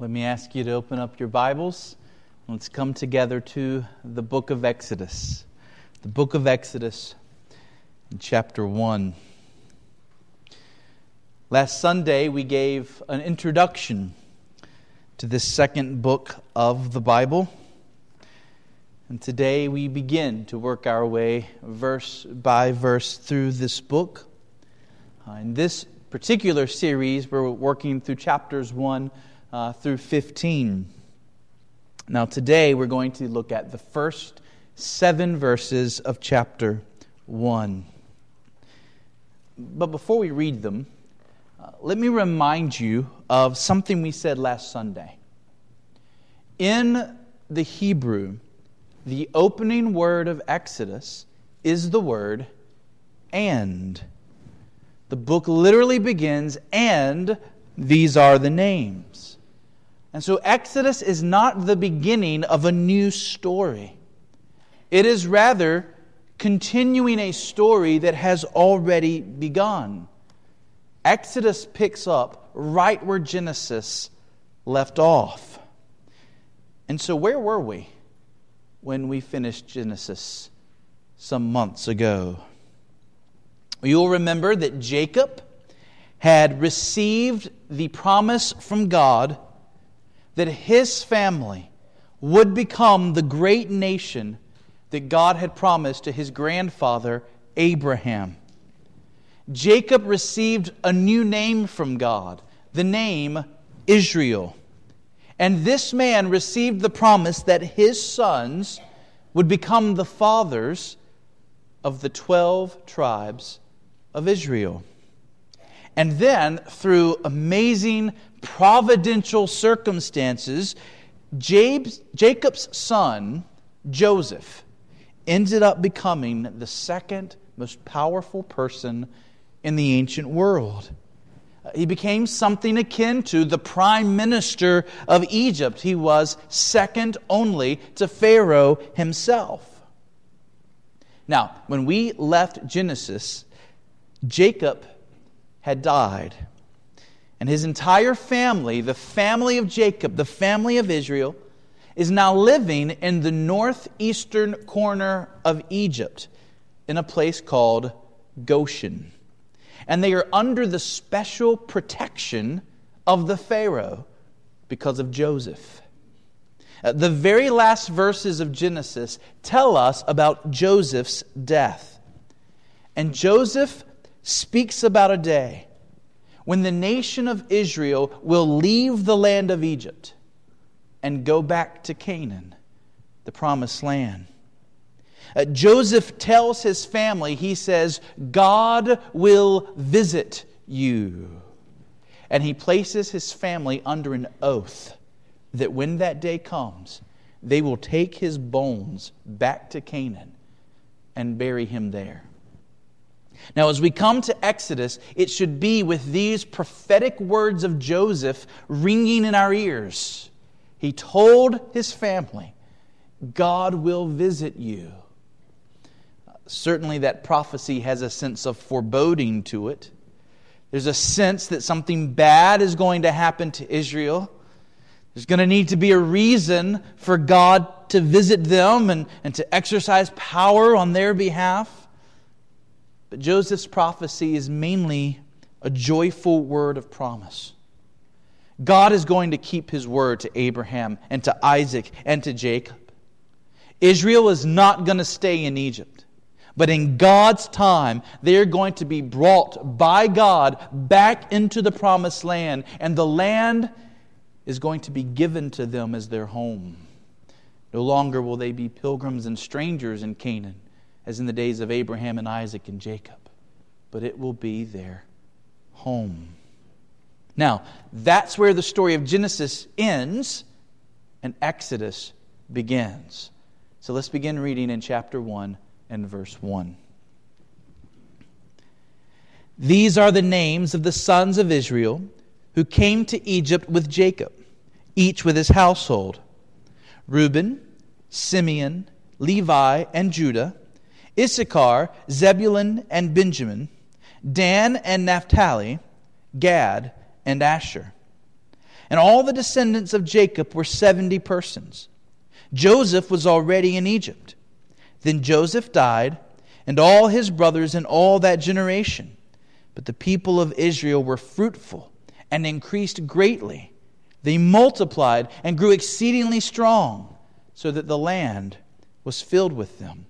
Let me ask you to open up your Bibles. Let's come together to the book of Exodus. The book of Exodus, chapter 1. Last Sunday, we gave an introduction to this second book of the Bible. And today we begin to work our way verse by verse through this book. Uh, in this particular series, we're working through chapters 1 uh, through 15. Now, today we're going to look at the first seven verses of chapter 1. But before we read them, uh, let me remind you of something we said last Sunday. In the Hebrew, the opening word of Exodus is the word and. The book literally begins, and these are the names. And so Exodus is not the beginning of a new story. It is rather continuing a story that has already begun. Exodus picks up right where Genesis left off. And so, where were we when we finished Genesis some months ago? You'll remember that Jacob had received the promise from God that his family would become the great nation that God had promised to his grandfather Abraham. Jacob received a new name from God, the name Israel. And this man received the promise that his sons would become the fathers of the 12 tribes of Israel. And then, through amazing providential circumstances, Jacob's son, Joseph, ended up becoming the second most powerful person in the ancient world. Uh, he became something akin to the prime minister of Egypt. He was second only to Pharaoh himself. Now, when we left Genesis, Jacob had died. And his entire family, the family of Jacob, the family of Israel, is now living in the northeastern corner of Egypt in a place called Goshen. And they are under the special protection of the Pharaoh because of Joseph. Uh, the very last verses of Genesis tell us about Joseph's death. And Joseph speaks about a day when the nation of Israel will leave the land of Egypt and go back to Canaan, the promised land. Uh, Joseph tells his family, he says, God will visit you. And he places his family under an oath that when that day comes, they will take his bones back to Canaan and bury him there. Now, as we come to Exodus, it should be with these prophetic words of Joseph ringing in our ears. He told his family, God will visit you. Certainly, that prophecy has a sense of foreboding to it. There's a sense that something bad is going to happen to Israel. There's going to need to be a reason for God to visit them and, and to exercise power on their behalf. But Joseph's prophecy is mainly a joyful word of promise. God is going to keep his word to Abraham and to Isaac and to Jacob. Israel is not going to stay in Egypt. But in God's time, they are going to be brought by God back into the promised land, and the land is going to be given to them as their home. No longer will they be pilgrims and strangers in Canaan as in the days of Abraham and Isaac and Jacob, but it will be their home. Now, that's where the story of Genesis ends and Exodus begins. So let's begin reading in chapter 1 and verse 1. These are the names of the sons of Israel who came to Egypt with Jacob, each with his household Reuben, Simeon, Levi, and Judah Issachar, Zebulun, and Benjamin, Dan and Naphtali, Gad, and Asher. And all the descendants of Jacob were 70 persons. Joseph was already in Egypt. Then Joseph died, and all his brothers and all that generation. But the people of Israel were fruitful and increased greatly. They multiplied and grew exceedingly strong, so that the land was filled with them.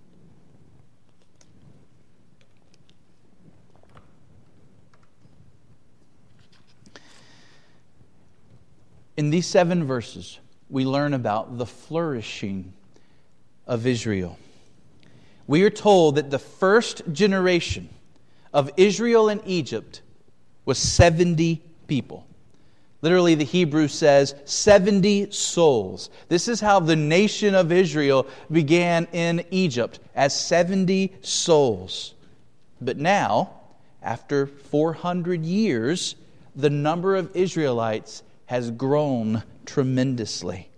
In these seven verses, we learn about the flourishing of Israel. We are told that the first generation of Israel in Egypt was 70 people. Literally, the Hebrew says 70 souls. This is how the nation of Israel began in Egypt, as 70 souls. But now, after 400 years, the number of Israelites has grown tremendously.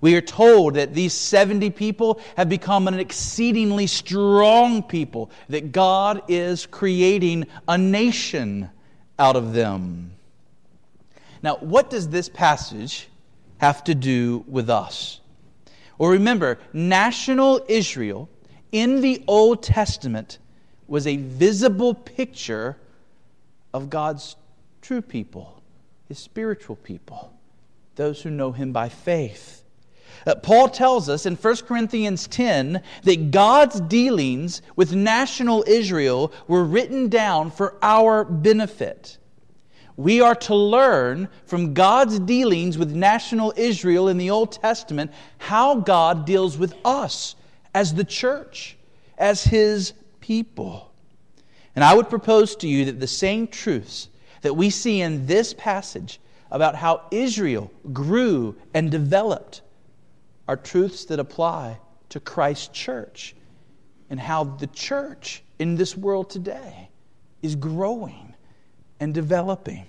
We are told that these 70 people have become an exceedingly strong people, that God is creating a nation out of them. Now, what does this passage have to do with us? Well, remember, national Israel in the Old Testament was a visible picture of God's true people his spiritual people, those who know him by faith. Uh, Paul tells us in 1 Corinthians 10 that God's dealings with national Israel were written down for our benefit. We are to learn from God's dealings with national Israel in the Old Testament how God deals with us as the church, as his people. And I would propose to you that the same truths that we see in this passage about how Israel grew and developed are truths that apply to Christ's church and how the church in this world today is growing and developing.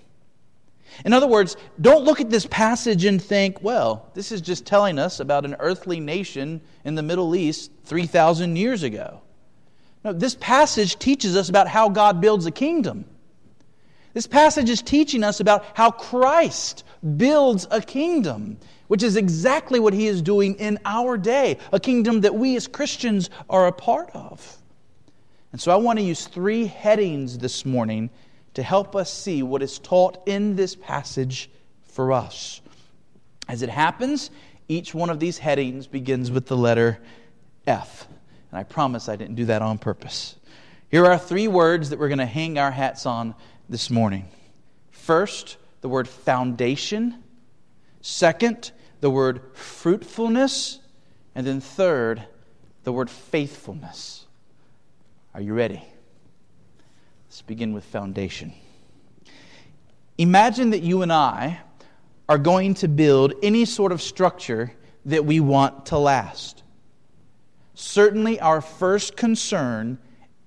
In other words, don't look at this passage and think, well, this is just telling us about an earthly nation in the Middle East 3,000 years ago. No, this passage teaches us about how God builds a kingdom. This passage is teaching us about how Christ builds a kingdom, which is exactly what he is doing in our day, a kingdom that we as Christians are a part of. And so I want to use three headings this morning to help us see what is taught in this passage for us. As it happens, each one of these headings begins with the letter F. And I promise I didn't do that on purpose. Here are three words that we're going to hang our hats on this morning. First, the word foundation. Second, the word fruitfulness. And then third, the word faithfulness. Are you ready? Let's begin with foundation. Imagine that you and I are going to build any sort of structure that we want to last. Certainly, our first concern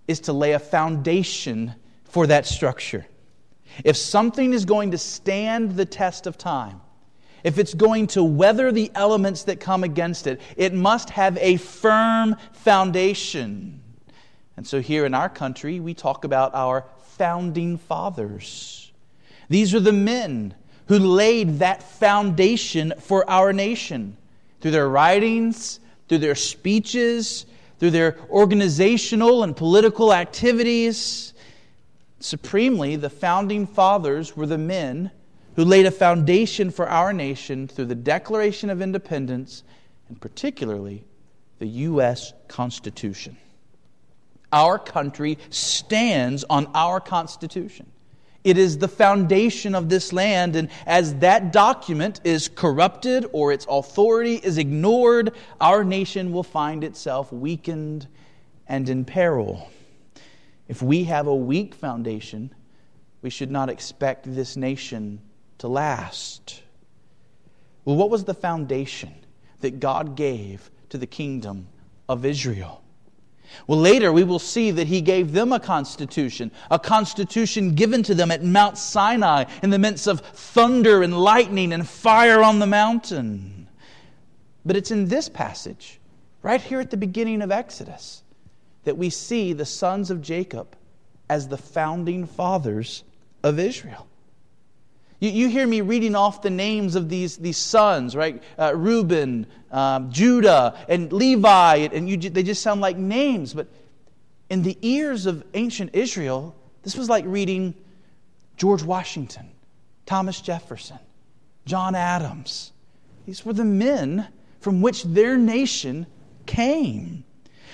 is to lay a foundation for that structure. If something is going to stand the test of time, if it's going to weather the elements that come against it, it must have a firm foundation. And so here in our country, we talk about our founding fathers. These are the men who laid that foundation for our nation through their writings, through their speeches, through their organizational and political activities. Supremely, the founding fathers were the men who laid a foundation for our nation through the Declaration of Independence and particularly the U.S. Constitution. Our country stands on our Constitution. It is the foundation of this land, and as that document is corrupted or its authority is ignored, our nation will find itself weakened and in peril. If we have a weak foundation, we should not expect this nation to last. Well, what was the foundation that God gave to the kingdom of Israel? Well, later we will see that he gave them a constitution, a constitution given to them at Mount Sinai in the midst of thunder and lightning and fire on the mountain. But it's in this passage, right here at the beginning of Exodus, that we see the sons of Jacob as the founding fathers of Israel. You, you hear me reading off the names of these, these sons, right? Uh, Reuben, um, Judah, and Levi, and you, they just sound like names. But in the ears of ancient Israel, this was like reading George Washington, Thomas Jefferson, John Adams. These were the men from which their nation came.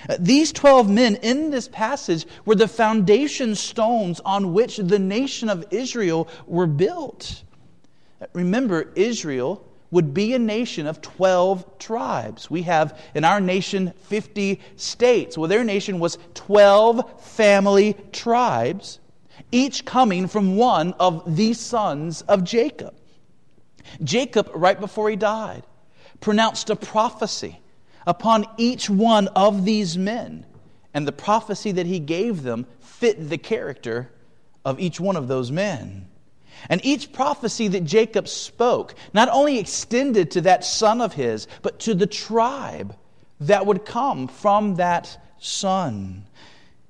Uh, these 12 men in this passage were the foundation stones on which the nation of Israel were built. Uh, remember, Israel would be a nation of 12 tribes. We have in our nation 50 states. Well, their nation was 12 family tribes, each coming from one of the sons of Jacob. Jacob, right before he died, pronounced a prophecy upon each one of these men. And the prophecy that he gave them fit the character of each one of those men. And each prophecy that Jacob spoke not only extended to that son of his, but to the tribe that would come from that son.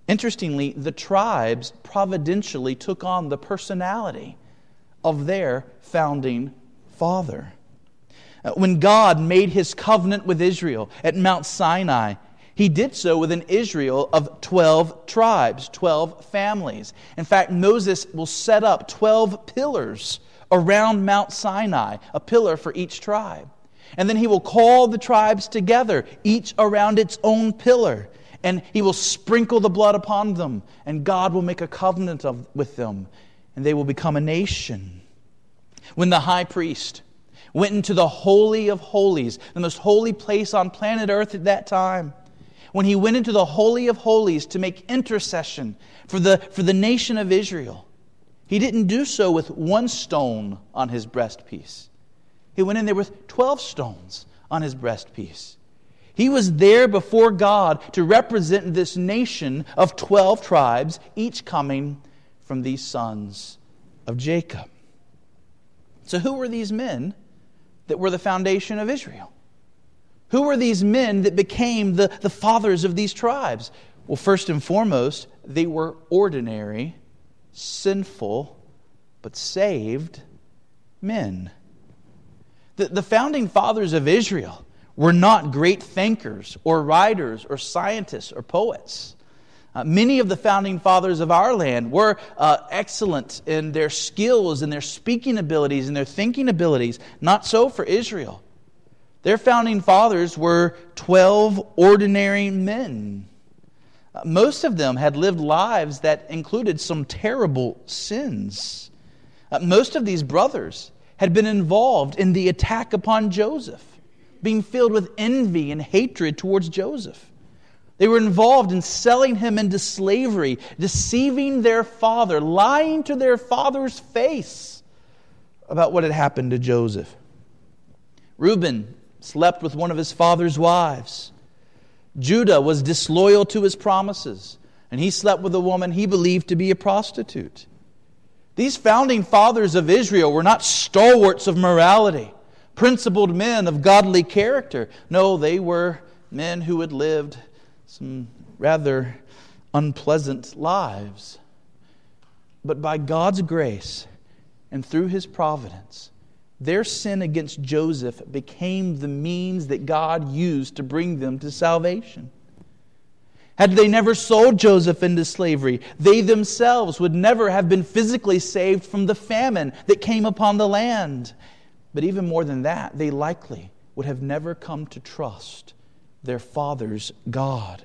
Interestingly, the tribes providentially took on the personality of their founding father. Uh, when God made his covenant with Israel at Mount Sinai, he did so with an Israel of 12 tribes, 12 families. In fact, Moses will set up 12 pillars around Mount Sinai, a pillar for each tribe. And then he will call the tribes together, each around its own pillar. And he will sprinkle the blood upon them, and God will make a covenant of, with them, and they will become a nation. When the high priest went into the Holy of Holies, the most holy place on planet Earth at that time. When he went into the Holy of Holies to make intercession for the, for the nation of Israel, he didn't do so with one stone on his breastpiece. He went in there with 12 stones on his breastpiece. He was there before God to represent this nation of 12 tribes, each coming from these sons of Jacob. So, who were these men that were the foundation of Israel. Who were these men that became the, the fathers of these tribes? Well, first and foremost, they were ordinary, sinful, but saved men. The, the founding fathers of Israel were not great thinkers or writers or scientists or poets. Uh, many of the founding fathers of our land were uh, excellent in their skills and their speaking abilities and their thinking abilities. Not so for Israel. Their founding fathers were 12 ordinary men. Uh, most of them had lived lives that included some terrible sins. Uh, most of these brothers had been involved in the attack upon Joseph, being filled with envy and hatred towards Joseph. They were involved in selling him into slavery, deceiving their father, lying to their father's face about what had happened to Joseph. Reuben slept with one of his father's wives. Judah was disloyal to his promises, and he slept with a woman he believed to be a prostitute. These founding fathers of Israel were not stalwarts of morality, principled men of godly character. No, they were men who had lived some rather unpleasant lives. But by God's grace and through his providence, their sin against Joseph became the means that God used to bring them to salvation. Had they never sold Joseph into slavery, they themselves would never have been physically saved from the famine that came upon the land. But even more than that, they likely would have never come to trust their father's God.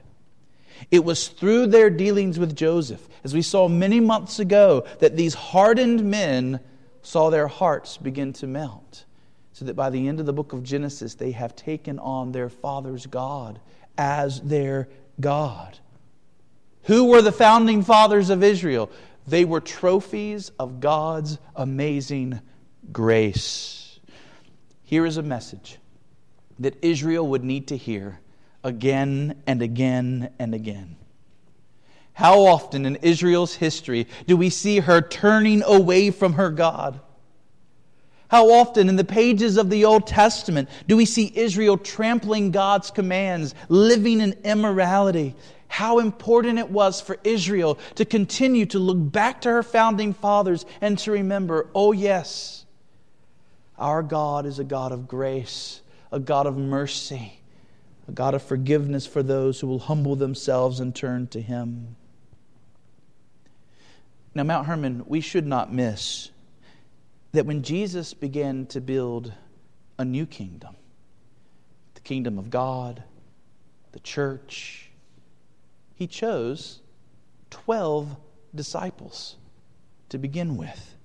It was through their dealings with Joseph, as we saw many months ago, that these hardened men saw their hearts begin to melt. So that by the end of the book of Genesis, they have taken on their father's God as their God. Who were the founding fathers of Israel? They were trophies of God's amazing grace. Here is a message that Israel would need to hear again and again and again. How often in Israel's history do we see her turning away from her God? How often in the pages of the Old Testament do we see Israel trampling God's commands, living in immorality? How important it was for Israel to continue to look back to her founding fathers and to remember, oh, yes, Our God is a God of grace, a God of mercy, a God of forgiveness for those who will humble themselves and turn to Him. Now, Mount Hermon, we should not miss that when Jesus began to build a new kingdom, the kingdom of God, the church, he chose 12 disciples to begin with.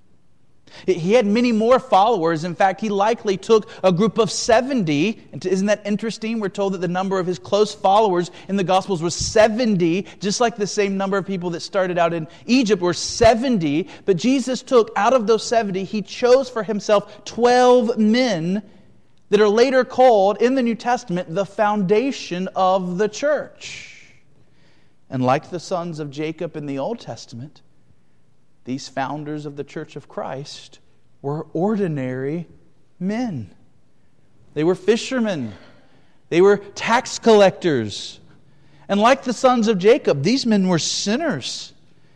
He had many more followers. In fact, he likely took a group of 70. Isn't that interesting? We're told that the number of his close followers in the Gospels was 70, just like the same number of people that started out in Egypt were 70. But Jesus took, out of those 70, he chose for himself 12 men that are later called in the New Testament the foundation of the church. And like the sons of Jacob in the Old Testament, these founders of the Church of Christ were ordinary men. They were fishermen, they were tax collectors. And like the sons of Jacob, these men were sinners.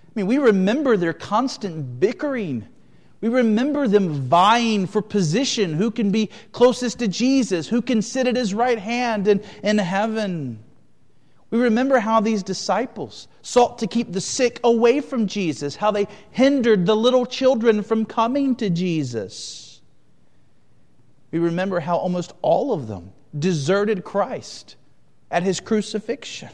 I mean, we remember their constant bickering. We remember them vying for position who can be closest to Jesus, who can sit at his right hand in, in heaven. We remember how these disciples sought to keep the sick away from Jesus, how they hindered the little children from coming to Jesus. We remember how almost all of them deserted Christ at his crucifixion.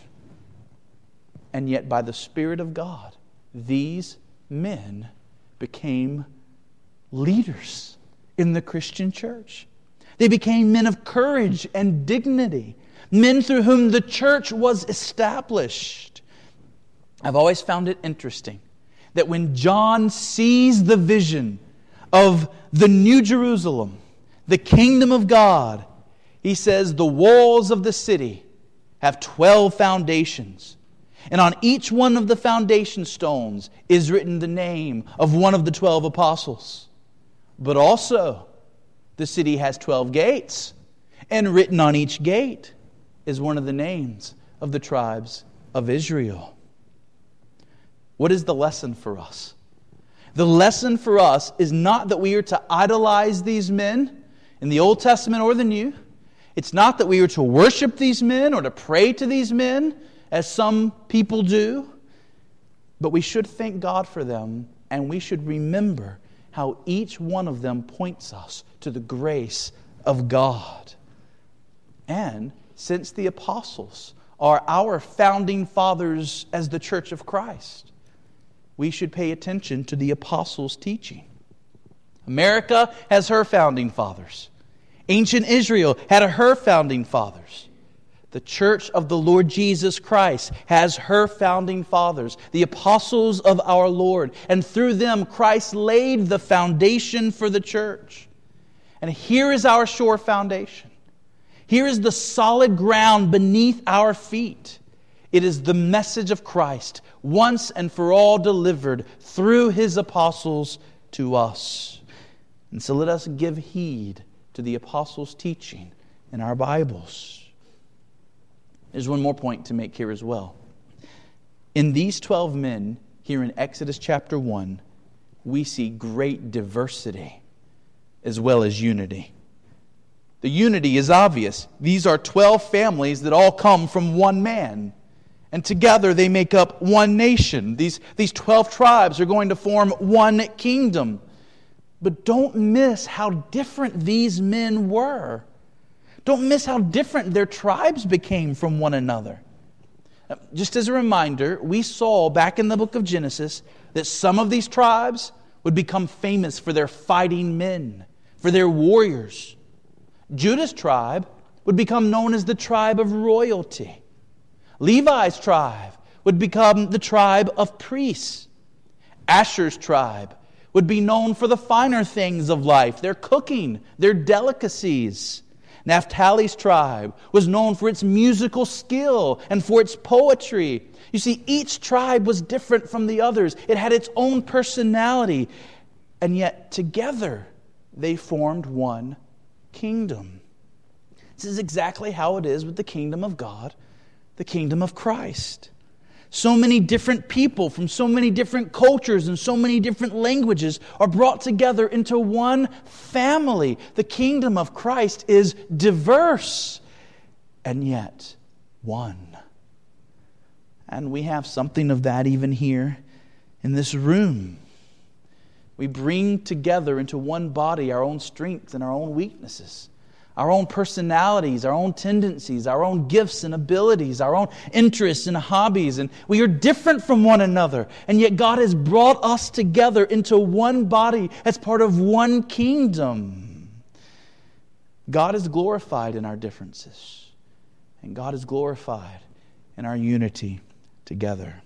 And yet, by the Spirit of God, these men became leaders in the Christian church. They became men of courage and dignity men through whom the church was established. I've always found it interesting that when John sees the vision of the New Jerusalem, the kingdom of God, he says, The walls of the city have 12 foundations. And on each one of the foundation stones is written the name of one of the 12 apostles. But also, the city has 12 gates, and written on each gate is one of the names of the tribes of Israel. What is the lesson for us? The lesson for us is not that we are to idolize these men in the Old Testament or the New. It's not that we are to worship these men or to pray to these men, as some people do. But we should thank God for them, and we should remember how each one of them points us to the grace of God. And since the apostles are our founding fathers as the church of Christ, we should pay attention to the apostles' teaching. America has her founding fathers. Ancient Israel had her founding fathers. The church of the Lord Jesus Christ has her founding fathers, the apostles of our Lord. And through them, Christ laid the foundation for the church. And here is our sure foundation here is the solid ground beneath our feet. It is the message of Christ, once and for all delivered through his apostles to us. And so let us give heed to the apostles' teaching in our Bibles. There's one more point to make here as well. In these 12 men, here in Exodus chapter 1, we see great diversity as well as unity. The unity is obvious. These are 12 families that all come from one man. And together they make up one nation. These, these 12 tribes are going to form one kingdom. But don't miss how different these men were. Don't miss how different their tribes became from one another. Uh, just as a reminder, we saw back in the book of Genesis that some of these tribes would become famous for their fighting men, for their warriors. Judah's tribe would become known as the tribe of royalty. Levi's tribe would become the tribe of priests. Asher's tribe would be known for the finer things of life, their cooking, their delicacies. Naphtali's tribe was known for its musical skill and for its poetry. You see, each tribe was different from the others, it had its own personality, and yet together they formed one kingdom. This is exactly how it is with the kingdom of God, the kingdom of Christ. So many different people from so many different cultures and so many different languages are brought together into one family. The kingdom of Christ is diverse and yet one. And we have something of that even here in this room. We bring together into one body our own strengths and our own weaknesses our own personalities, our own tendencies, our own gifts and abilities, our own interests and hobbies. And we are different from one another. And yet God has brought us together into one body as part of one kingdom. God is glorified in our differences, and God is glorified in our unity together.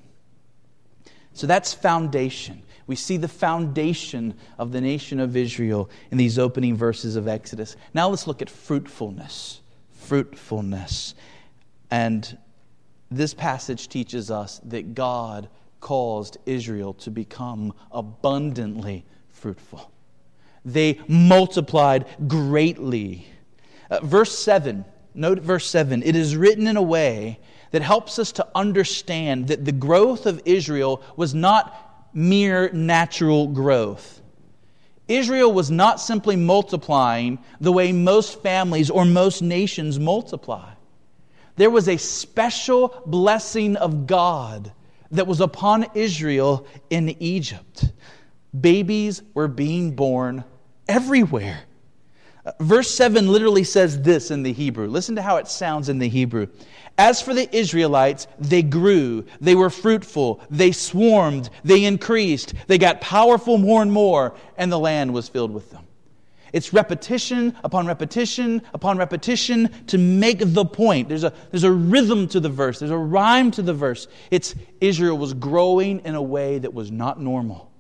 So that's foundation. We see the foundation of the nation of Israel in these opening verses of Exodus. Now let's look at fruitfulness. Fruitfulness. And this passage teaches us that God caused Israel to become abundantly fruitful. They multiplied greatly. Uh, verse 7, note verse 7. It is written in a way that helps us to understand that the growth of Israel was not mere natural growth. Israel was not simply multiplying the way most families or most nations multiply. There was a special blessing of God that was upon Israel in Egypt. Babies were being born everywhere. Uh, verse 7 literally says this in the Hebrew. Listen to how it sounds in the Hebrew. As for the Israelites, they grew, they were fruitful, they swarmed, they increased, they got powerful more and more, and the land was filled with them. It's repetition upon repetition upon repetition to make the point. There's a, there's a rhythm to the verse, there's a rhyme to the verse. It's Israel was growing in a way that was not normal.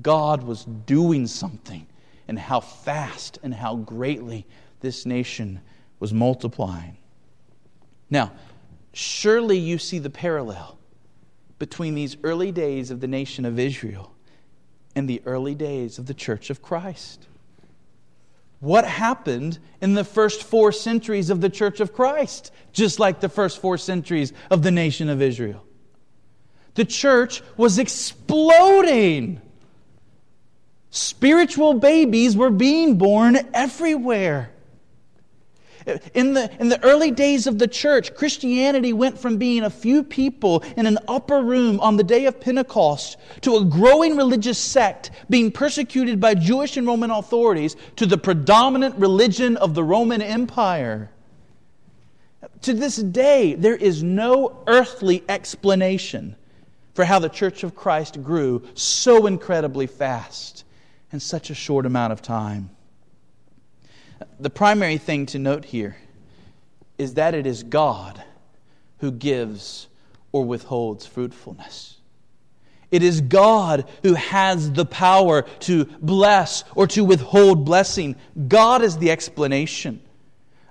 God was doing something, and how fast and how greatly this nation was multiplying. Now, surely you see the parallel between these early days of the nation of Israel and the early days of the church of Christ. What happened in the first four centuries of the church of Christ, just like the first four centuries of the nation of Israel? The church was exploding. Spiritual babies were being born everywhere. In the, in the early days of the church, Christianity went from being a few people in an upper room on the day of Pentecost to a growing religious sect being persecuted by Jewish and Roman authorities to the predominant religion of the Roman Empire. To this day, there is no earthly explanation for how the Church of Christ grew so incredibly fast in such a short amount of time. The primary thing to note here is that it is God who gives or withholds fruitfulness. It is God who has the power to bless or to withhold blessing. God is the explanation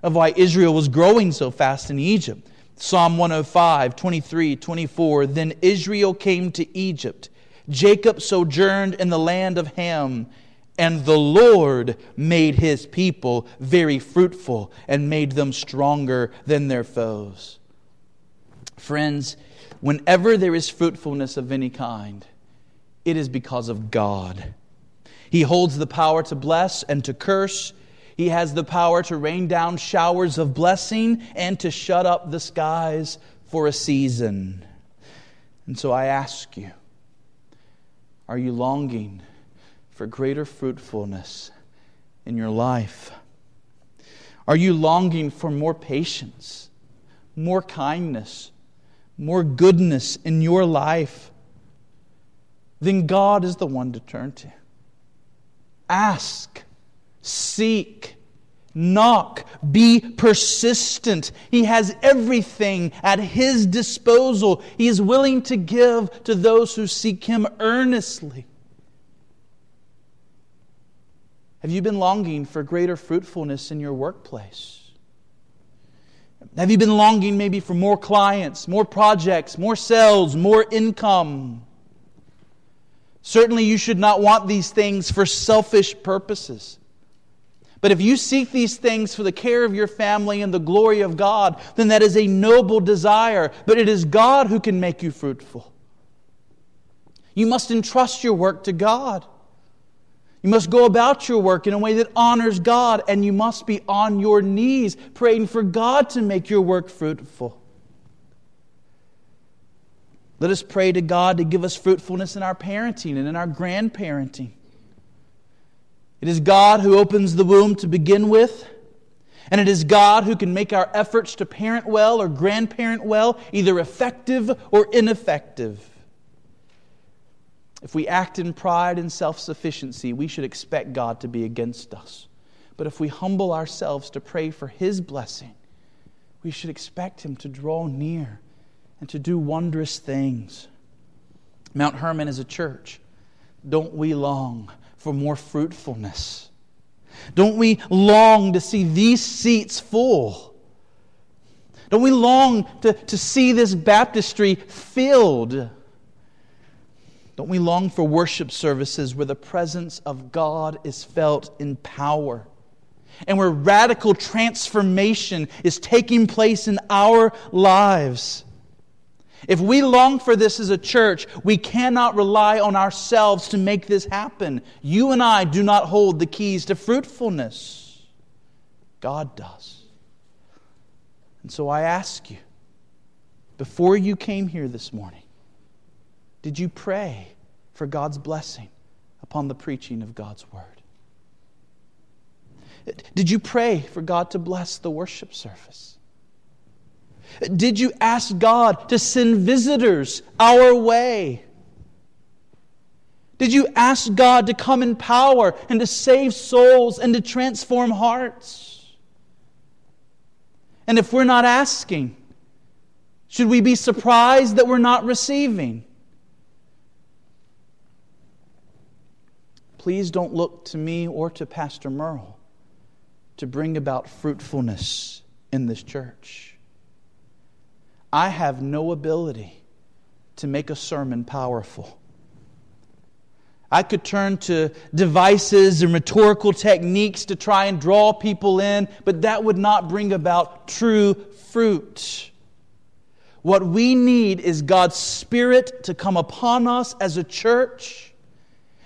of why Israel was growing so fast in Egypt. Psalm 105, 23, 24. Then Israel came to Egypt. Jacob sojourned in the land of Ham. And the Lord made his people very fruitful and made them stronger than their foes. Friends, whenever there is fruitfulness of any kind, it is because of God. He holds the power to bless and to curse. He has the power to rain down showers of blessing and to shut up the skies for a season. And so I ask you, are you longing? For greater fruitfulness in your life? Are you longing for more patience, more kindness, more goodness in your life? Then God is the one to turn to. Ask, seek, knock, be persistent. He has everything at His disposal. He is willing to give to those who seek Him earnestly. Have you been longing for greater fruitfulness in your workplace? Have you been longing maybe for more clients, more projects, more sales, more income? Certainly, you should not want these things for selfish purposes. But if you seek these things for the care of your family and the glory of God, then that is a noble desire, but it is God who can make you fruitful. You must entrust your work to God. You must go about your work in a way that honors God, and you must be on your knees praying for God to make your work fruitful. Let us pray to God to give us fruitfulness in our parenting and in our grandparenting. It is God who opens the womb to begin with, and it is God who can make our efforts to parent well or grandparent well either effective or ineffective. If we act in pride and self sufficiency, we should expect God to be against us. But if we humble ourselves to pray for His blessing, we should expect Him to draw near and to do wondrous things. Mount Hermon is a church. Don't we long for more fruitfulness? Don't we long to see these seats full? Don't we long to, to see this baptistry filled? Don't we long for worship services where the presence of God is felt in power and where radical transformation is taking place in our lives? If we long for this as a church, we cannot rely on ourselves to make this happen. You and I do not hold the keys to fruitfulness, God does. And so I ask you, before you came here this morning, did you pray for God's blessing upon the preaching of God's word? Did you pray for God to bless the worship service? Did you ask God to send visitors our way? Did you ask God to come in power and to save souls and to transform hearts? And if we're not asking, should we be surprised that we're not receiving? Please don't look to me or to Pastor Merle to bring about fruitfulness in this church. I have no ability to make a sermon powerful. I could turn to devices and rhetorical techniques to try and draw people in, but that would not bring about true fruit. What we need is God's Spirit to come upon us as a church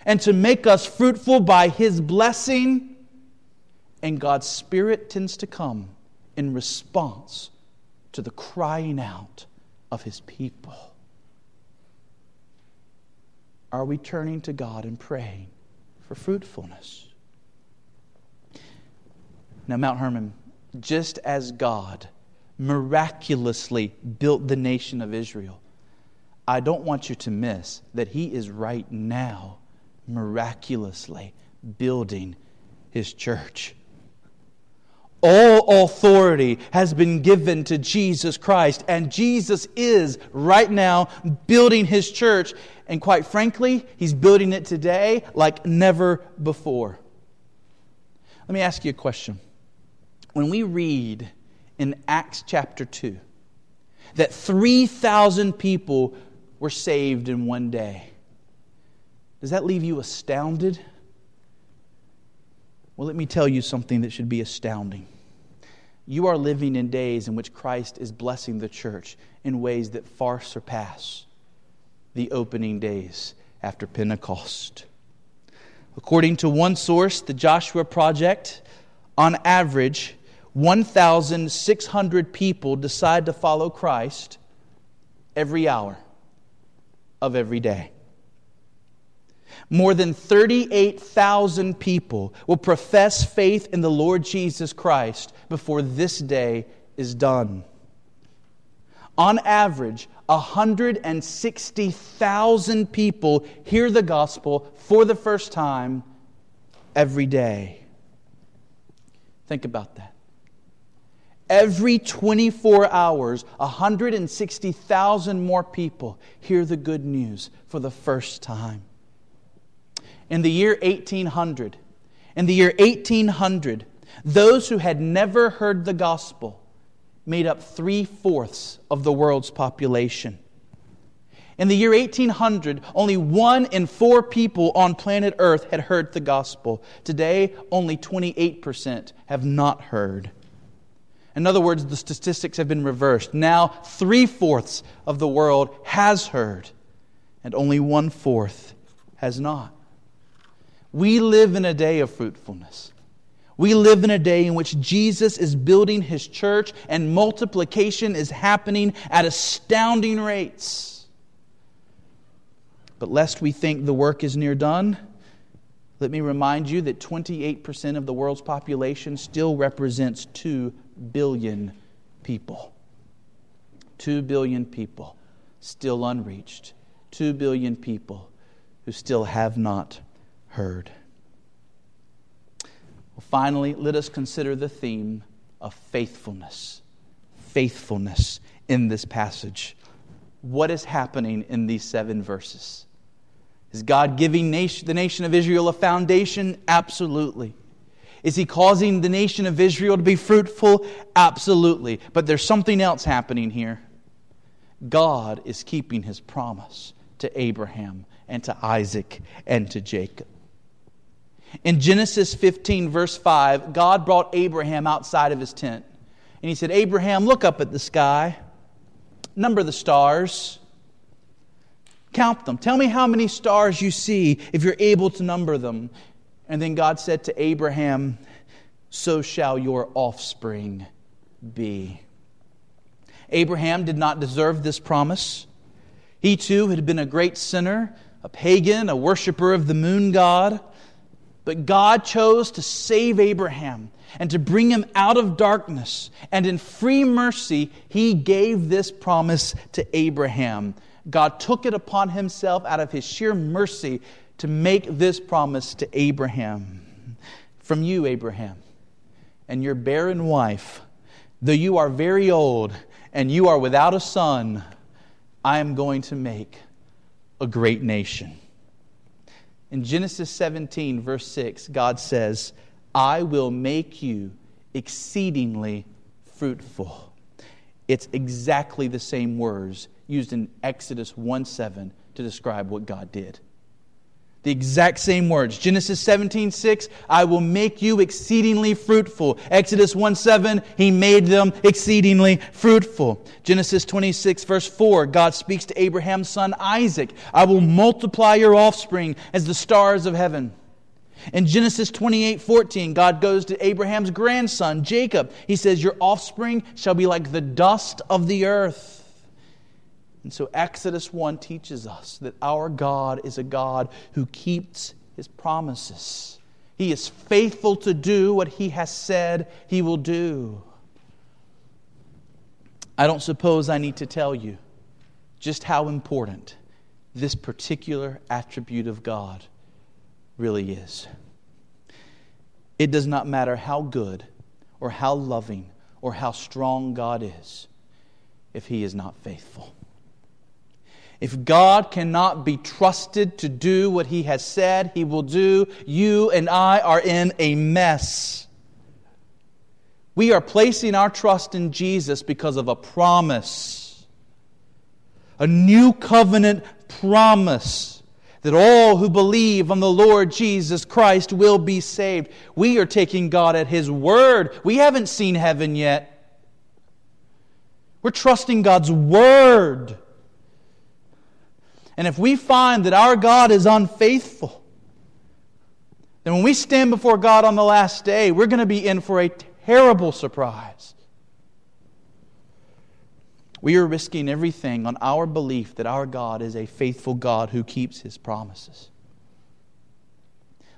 and to make us fruitful by His blessing. And God's Spirit tends to come in response to the crying out of His people. Are we turning to God and praying for fruitfulness? Now, Mount Hermon, just as God miraculously built the nation of Israel, I don't want you to miss that He is right now miraculously building his church. All authority has been given to Jesus Christ, and Jesus is right now building his church. And quite frankly, he's building it today like never before. Let me ask you a question. When we read in Acts chapter 2 that 3,000 people were saved in one day, does that leave you astounded? Well, let me tell you something that should be astounding. You are living in days in which Christ is blessing the church in ways that far surpass the opening days after Pentecost. According to one source, the Joshua Project, on average, 1,600 people decide to follow Christ every hour of every day more than 38,000 people will profess faith in the Lord Jesus Christ before this day is done. On average, 160,000 people hear the gospel for the first time every day. Think about that. Every 24 hours, 160,000 more people hear the good news for the first time in the year 1800. In the year 1800, those who had never heard the gospel made up three fourths of the world's population. In the year 1800, only one in four people on planet Earth had heard the gospel. Today, only 28% have not heard. In other words, the statistics have been reversed. Now, three fourths of the world has heard, and only one fourth has not. We live in a day of fruitfulness. We live in a day in which Jesus is building his church and multiplication is happening at astounding rates. But lest we think the work is near done, let me remind you that 28% of the world's population still represents 2 billion people. 2 billion people still unreached. 2 billion people who still have not heard. Well, finally, let us consider the theme of faithfulness. Faithfulness in this passage. What is happening in these seven verses? Is God giving nation, the nation of Israel a foundation? Absolutely. Is he causing the nation of Israel to be fruitful? Absolutely. But there's something else happening here. God is keeping his promise to Abraham and to Isaac and to Jacob. In Genesis 15, verse 5, God brought Abraham outside of his tent. And he said, Abraham, look up at the sky, number the stars. Count them. Tell me how many stars you see if you're able to number them. And then God said to Abraham, So shall your offspring be. Abraham did not deserve this promise. He too had been a great sinner, a pagan, a worshiper of the moon god. But God chose to save Abraham and to bring him out of darkness. And in free mercy, he gave this promise to Abraham God took it upon himself out of his sheer mercy to make this promise to Abraham. From you, Abraham, and your barren wife, though you are very old and you are without a son, I am going to make a great nation. In Genesis 17, verse 6, God says, I will make you exceedingly fruitful. It's exactly the same words used in Exodus 1 7 to describe what God did. The exact same words. Genesis 17, 6, I will make you exceedingly fruitful. Exodus 1 7, He made them exceedingly fruitful. Genesis 26, verse 4, God speaks to Abraham's son Isaac, I will multiply your offspring as the stars of heaven. In Genesis 28 14, God goes to Abraham's grandson, Jacob. He says, Your offspring shall be like the dust of the earth. And so Exodus 1 teaches us that our God is a God who keeps his promises. He is faithful to do what he has said he will do. I don't suppose I need to tell you just how important this particular attribute of God really is. It does not matter how good or how loving or how strong God is if he is not faithful. If God cannot be trusted to do what He has said He will do, you and I are in a mess. We are placing our trust in Jesus because of a promise, a new covenant promise that all who believe on the Lord Jesus Christ will be saved. We are taking God at His word. We haven't seen heaven yet. We're trusting God's word. And if we find that our God is unfaithful, then when we stand before God on the last day, we're going to be in for a terrible surprise. We are risking everything on our belief that our God is a faithful God who keeps his promises.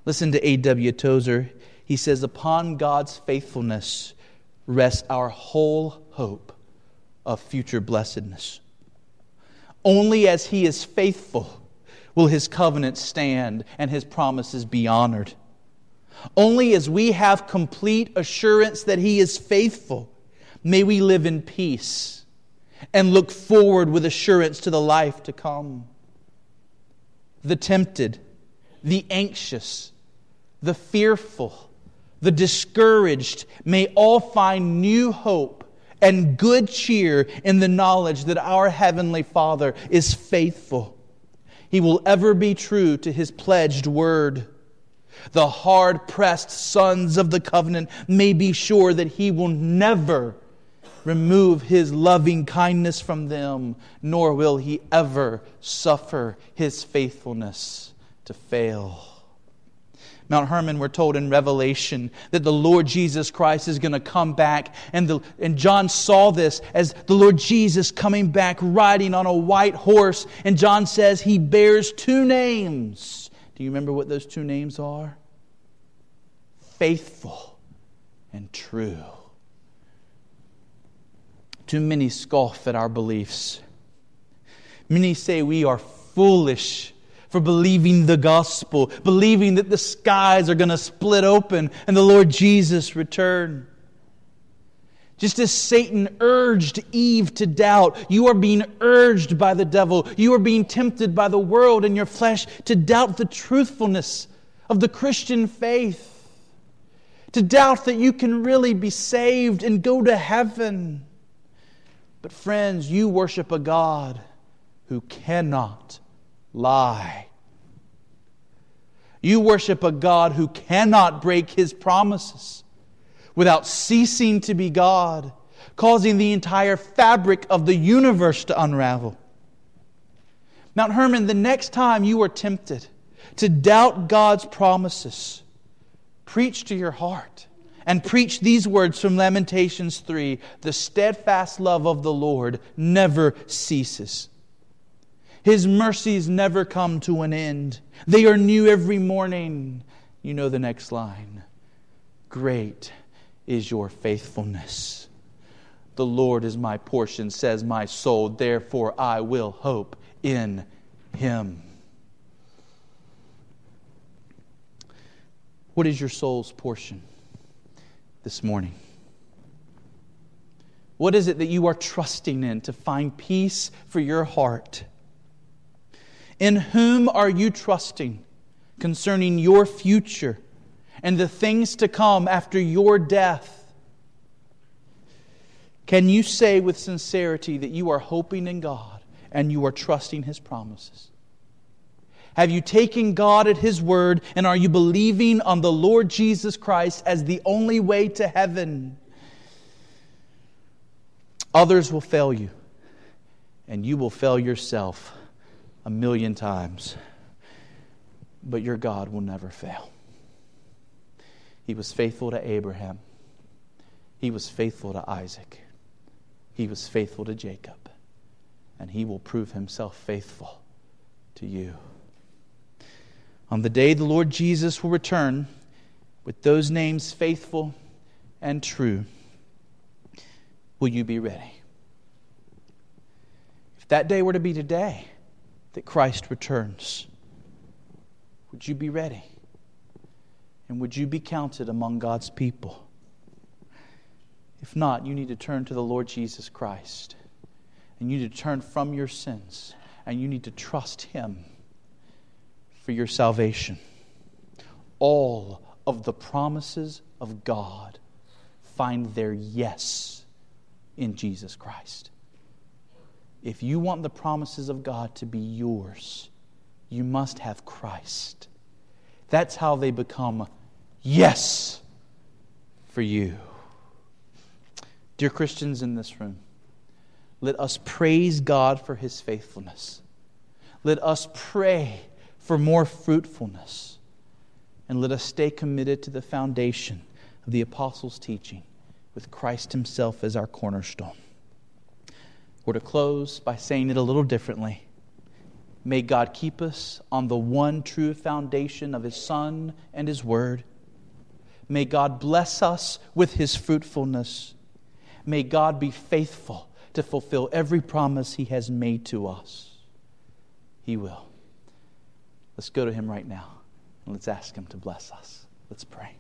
Listen to A.W. Tozer. He says, Upon God's faithfulness rests our whole hope of future blessedness. Only as he is faithful will his covenant stand and his promises be honored. Only as we have complete assurance that he is faithful may we live in peace and look forward with assurance to the life to come. The tempted, the anxious, the fearful, the discouraged may all find new hope and good cheer in the knowledge that our Heavenly Father is faithful. He will ever be true to His pledged word. The hard pressed sons of the covenant may be sure that He will never remove His loving kindness from them, nor will He ever suffer His faithfulness to fail. Mount Hermon, we're told in Revelation that the Lord Jesus Christ is going to come back. And, the, and John saw this as the Lord Jesus coming back riding on a white horse. And John says he bears two names. Do you remember what those two names are? Faithful and true. Too many scoff at our beliefs. Many say we are foolish for believing the gospel, believing that the skies are going to split open and the Lord Jesus return. Just as Satan urged Eve to doubt, you are being urged by the devil. You are being tempted by the world and your flesh to doubt the truthfulness of the Christian faith, to doubt that you can really be saved and go to heaven. But, friends, you worship a God who cannot lie. You worship a God who cannot break his promises without ceasing to be God, causing the entire fabric of the universe to unravel. Mount Hermon, the next time you are tempted to doubt God's promises, preach to your heart and preach these words from Lamentations 3 The steadfast love of the Lord never ceases. His mercies never come to an end. They are new every morning. You know the next line. Great is your faithfulness. The Lord is my portion, says my soul. Therefore, I will hope in him. What is your soul's portion this morning? What is it that you are trusting in to find peace for your heart? In whom are you trusting concerning your future and the things to come after your death? Can you say with sincerity that you are hoping in God and you are trusting His promises? Have you taken God at His word and are you believing on the Lord Jesus Christ as the only way to heaven? Others will fail you, and you will fail yourself a million times, but your God will never fail. He was faithful to Abraham, he was faithful to Isaac, he was faithful to Jacob, and he will prove himself faithful to you. On the day the Lord Jesus will return with those names faithful and true, will you be ready? If that day were to be today, that Christ returns. Would you be ready? And would you be counted among God's people? If not, you need to turn to the Lord Jesus Christ. And you need to turn from your sins. And you need to trust Him for your salvation. All of the promises of God find their yes in Jesus Christ. If you want the promises of God to be yours, you must have Christ. That's how they become yes for you. Dear Christians in this room, let us praise God for his faithfulness. Let us pray for more fruitfulness. And let us stay committed to the foundation of the apostles' teaching with Christ himself as our cornerstone. We're to close by saying it a little differently. May God keep us on the one true foundation of His Son and His Word. May God bless us with His fruitfulness. May God be faithful to fulfill every promise He has made to us. He will. Let's go to Him right now and let's ask Him to bless us. Let's pray.